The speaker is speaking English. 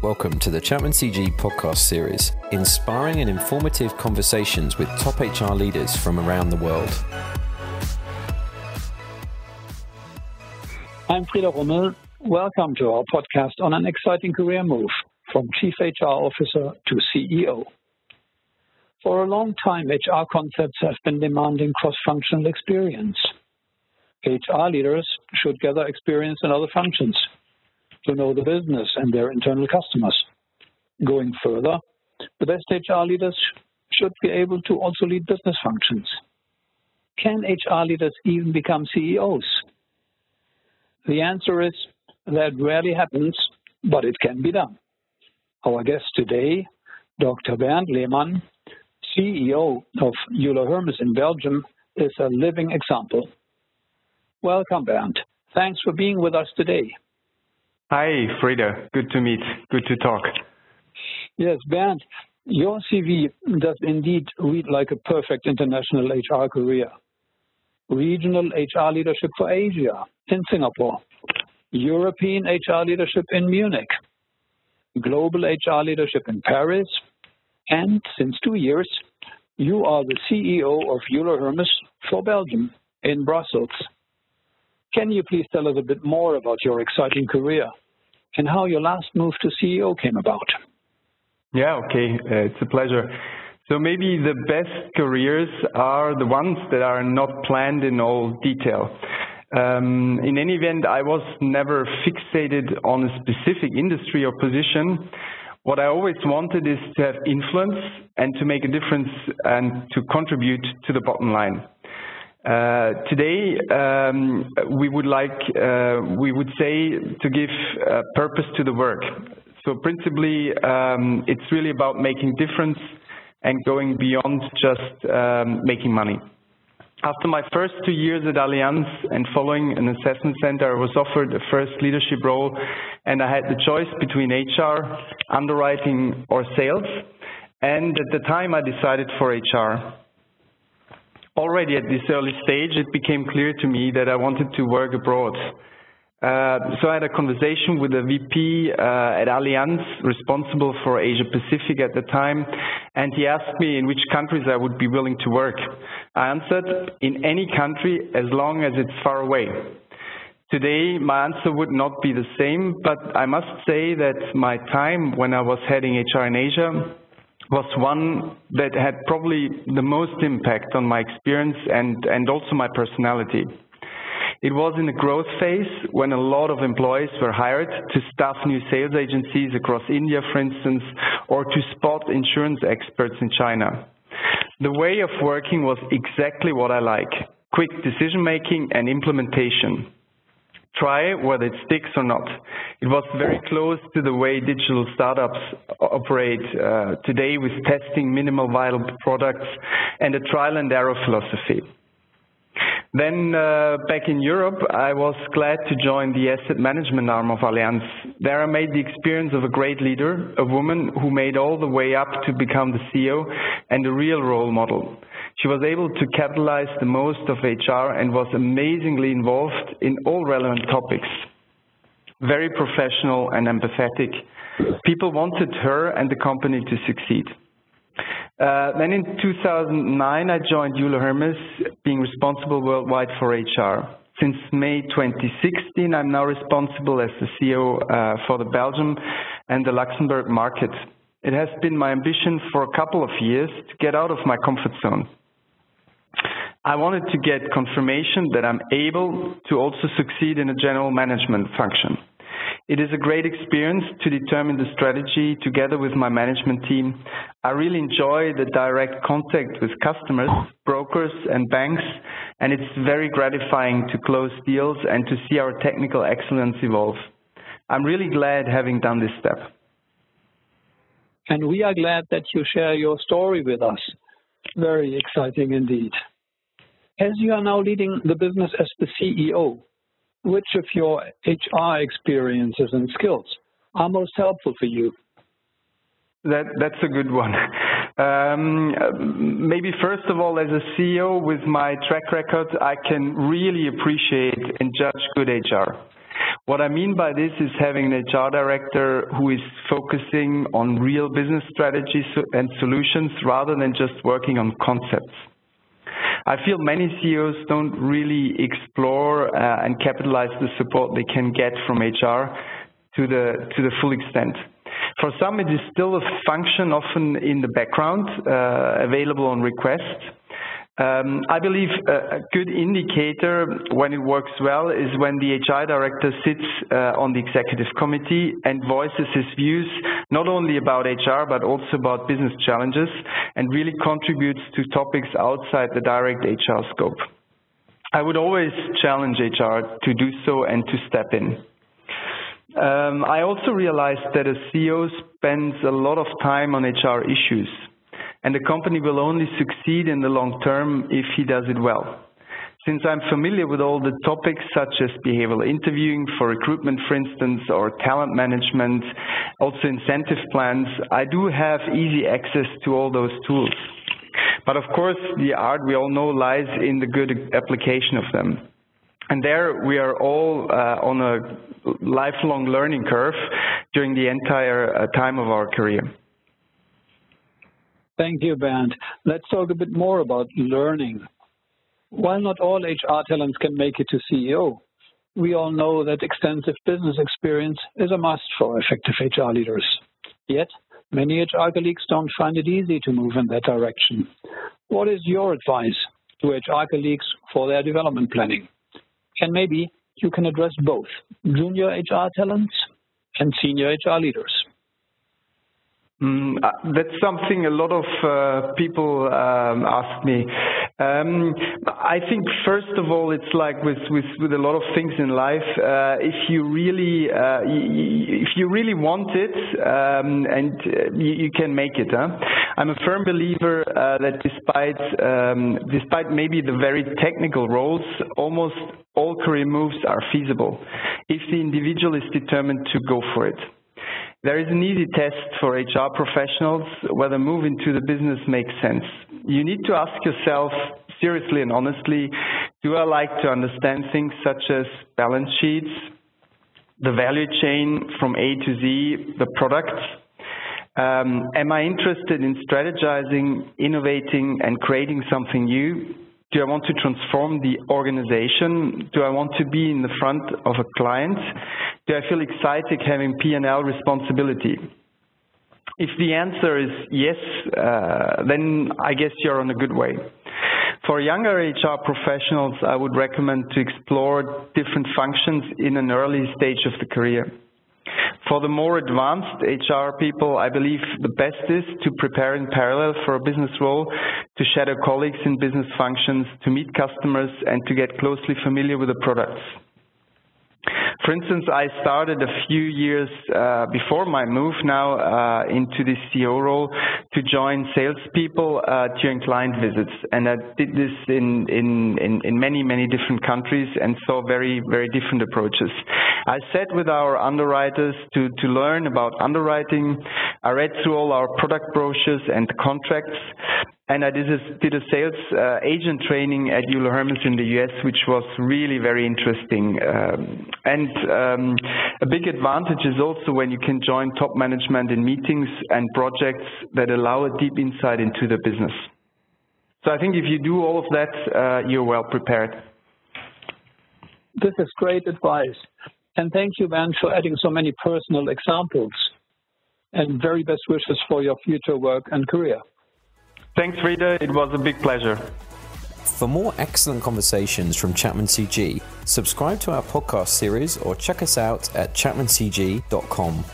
Welcome to the Chapman CG podcast series, inspiring and informative conversations with top HR leaders from around the world. I'm Frieder Rummel. Welcome to our podcast on an exciting career move from Chief HR Officer to CEO. For a long time, HR concepts have been demanding cross functional experience. HR leaders should gather experience in other functions to know the business and their internal customers. Going further, the best HR leaders should be able to also lead business functions. Can HR leaders even become CEOs? The answer is that rarely happens, but it can be done. Our guest today, Dr. Bernd Lehmann, CEO of Euler Hermes in Belgium, is a living example. Welcome, Bernd. Thanks for being with us today. Hi, Frieder. Good to meet. Good to talk. Yes, Bernd, your CV does indeed read like a perfect international HR career. Regional HR leadership for Asia in Singapore, European HR leadership in Munich, global HR leadership in Paris, and since two years, you are the CEO of Euler Hermes for Belgium in Brussels. Can you please tell us a bit more about your exciting career and how your last move to CEO came about? Yeah, okay. Uh, it's a pleasure. So maybe the best careers are the ones that are not planned in all detail. Um, in any event, I was never fixated on a specific industry or position. What I always wanted is to have influence and to make a difference and to contribute to the bottom line. Uh, today, um, we would like, uh, we would say to give uh, purpose to the work. So principally, um, it's really about making difference and going beyond just um, making money. After my first two years at Allianz and following an assessment center, I was offered a first leadership role and I had the choice between HR, underwriting or sales. And at the time I decided for HR already at this early stage, it became clear to me that I wanted to work abroad. Uh, so I had a conversation with the VP uh, at Allianz, responsible for Asia Pacific at the time, and he asked me in which countries I would be willing to work. I answered, in any country as long as it's far away. Today, my answer would not be the same, but I must say that my time when I was heading HR in Asia was one that had probably the most impact on my experience and, and also my personality. It was in the growth phase when a lot of employees were hired to staff new sales agencies across India, for instance, or to spot insurance experts in China. The way of working was exactly what I like, quick decision making and implementation try whether it sticks or not. It was very close to the way digital startups operate uh, today with testing minimal viable products and a trial and error philosophy. Then uh, back in Europe, I was glad to join the asset management arm of Allianz. There I made the experience of a great leader, a woman who made all the way up to become the CEO and a real role model. She was able to capitalize the most of HR and was amazingly involved in all relevant topics. Very professional and empathetic. People wanted her and the company to succeed. Uh, then in 2009, I joined Euler Hermes, being responsible worldwide for HR. Since May 2016, I'm now responsible as the CEO uh, for the Belgium and the Luxembourg market. It has been my ambition for a couple of years to get out of my comfort zone. I wanted to get confirmation that I'm able to also succeed in a general management function. It is a great experience to determine the strategy together with my management team. I really enjoy the direct contact with customers, brokers and banks, and it's very gratifying to close deals and to see our technical excellence evolve. I'm really glad having done this step. And we are glad that you share your story with us. Very exciting indeed. As you are now leading the business as the CEO, which of your HR experiences and skills are most helpful for you? That, that's a good one. Um, maybe first of all, as a CEO with my track record, I can really appreciate and judge good HR. What I mean by this is having an HR director who is focusing on real business strategies and solutions rather than just working on concepts. I feel many CEOs don't really explore uh, and capitalize the support they can get from HR to the, to the full extent. For some, it is still a function often in the background, uh, available on request, um, I believe a, good indicator when it works well is when the HR director sits uh, on the executive committee and voices his views not only about HR but also about business challenges and really contributes to topics outside the direct HR scope. I would always challenge HR to do so and to step in. Um, I also realized that a CEO spends a lot of time on HR issues and the company will only succeed in the long term if he does it well. Since I'm familiar with all the topics such as behavioral interviewing for recruitment, for instance, or talent management, also incentive plans, I do have easy access to all those tools. But of course, the art we all know lies in the good application of them. And there we are all uh, on a lifelong learning curve during the entire uh, time of our career. Thank you, Bernd. Let's talk a bit more about learning. While not all HR talents can make it to CEO, we all know that extensive business experience is a must for effective HR leaders. Yet, many HR colleagues don't find it easy to move in that direction. What is your advice to HR colleagues for their development planning? And maybe you can address both junior HR talents and senior HR leaders. Mm, uh, that's something a lot of uh, people um, ask me. Um, I think first of all, it's like with with, with a lot of things in life. Uh, if you really uh, if you really want it, um, and uh, you, you, can make it. Huh? I'm a firm believer uh, that despite um, despite maybe the very technical roles, almost all career moves are feasible if the individual is determined to go for it. There is an easy test for HR professionals whether moving to the business makes sense. You need to ask yourself seriously and honestly, do I like to understand things such as balance sheets, the value chain from A to Z, the products? Um, am I interested in strategizing, innovating, and creating something new? Do I want to transform the organization? Do I want to be in the front of a client? Do I feel excited having P&L responsibility? If the answer is yes, uh, then I guess you're on a good way. For younger HR professionals, I would recommend to explore different functions in an early stage of the career. For the more advanced HR people, I believe the best is to prepare in parallel for a business role, to shadow colleagues in business functions, to meet customers, and to get closely familiar with the products. For instance, I started a few years uh, before my move now uh, into the CEO role to join salespeople uh, during client visits, and I did this in, in, in, in many, many different countries and saw very, very different approaches. I sat with our underwriters to, to learn about underwriting. I read through all our product brochures and contracts, and I did a, did a sales uh, agent training at Euler Hermes in the US, which was really very interesting. Um, and um, a big advantage is also when you can join top management in meetings and projects that allow a deep insight into the business. So I think if you do all of that, uh, you're well prepared. This is great advice. And thank you, Van, for adding so many personal examples. And very best wishes for your future work and career. Thanks, Rita. It was a big pleasure. For more excellent conversations from Chapman CG, subscribe to our podcast series or check us out at chapmancg.com.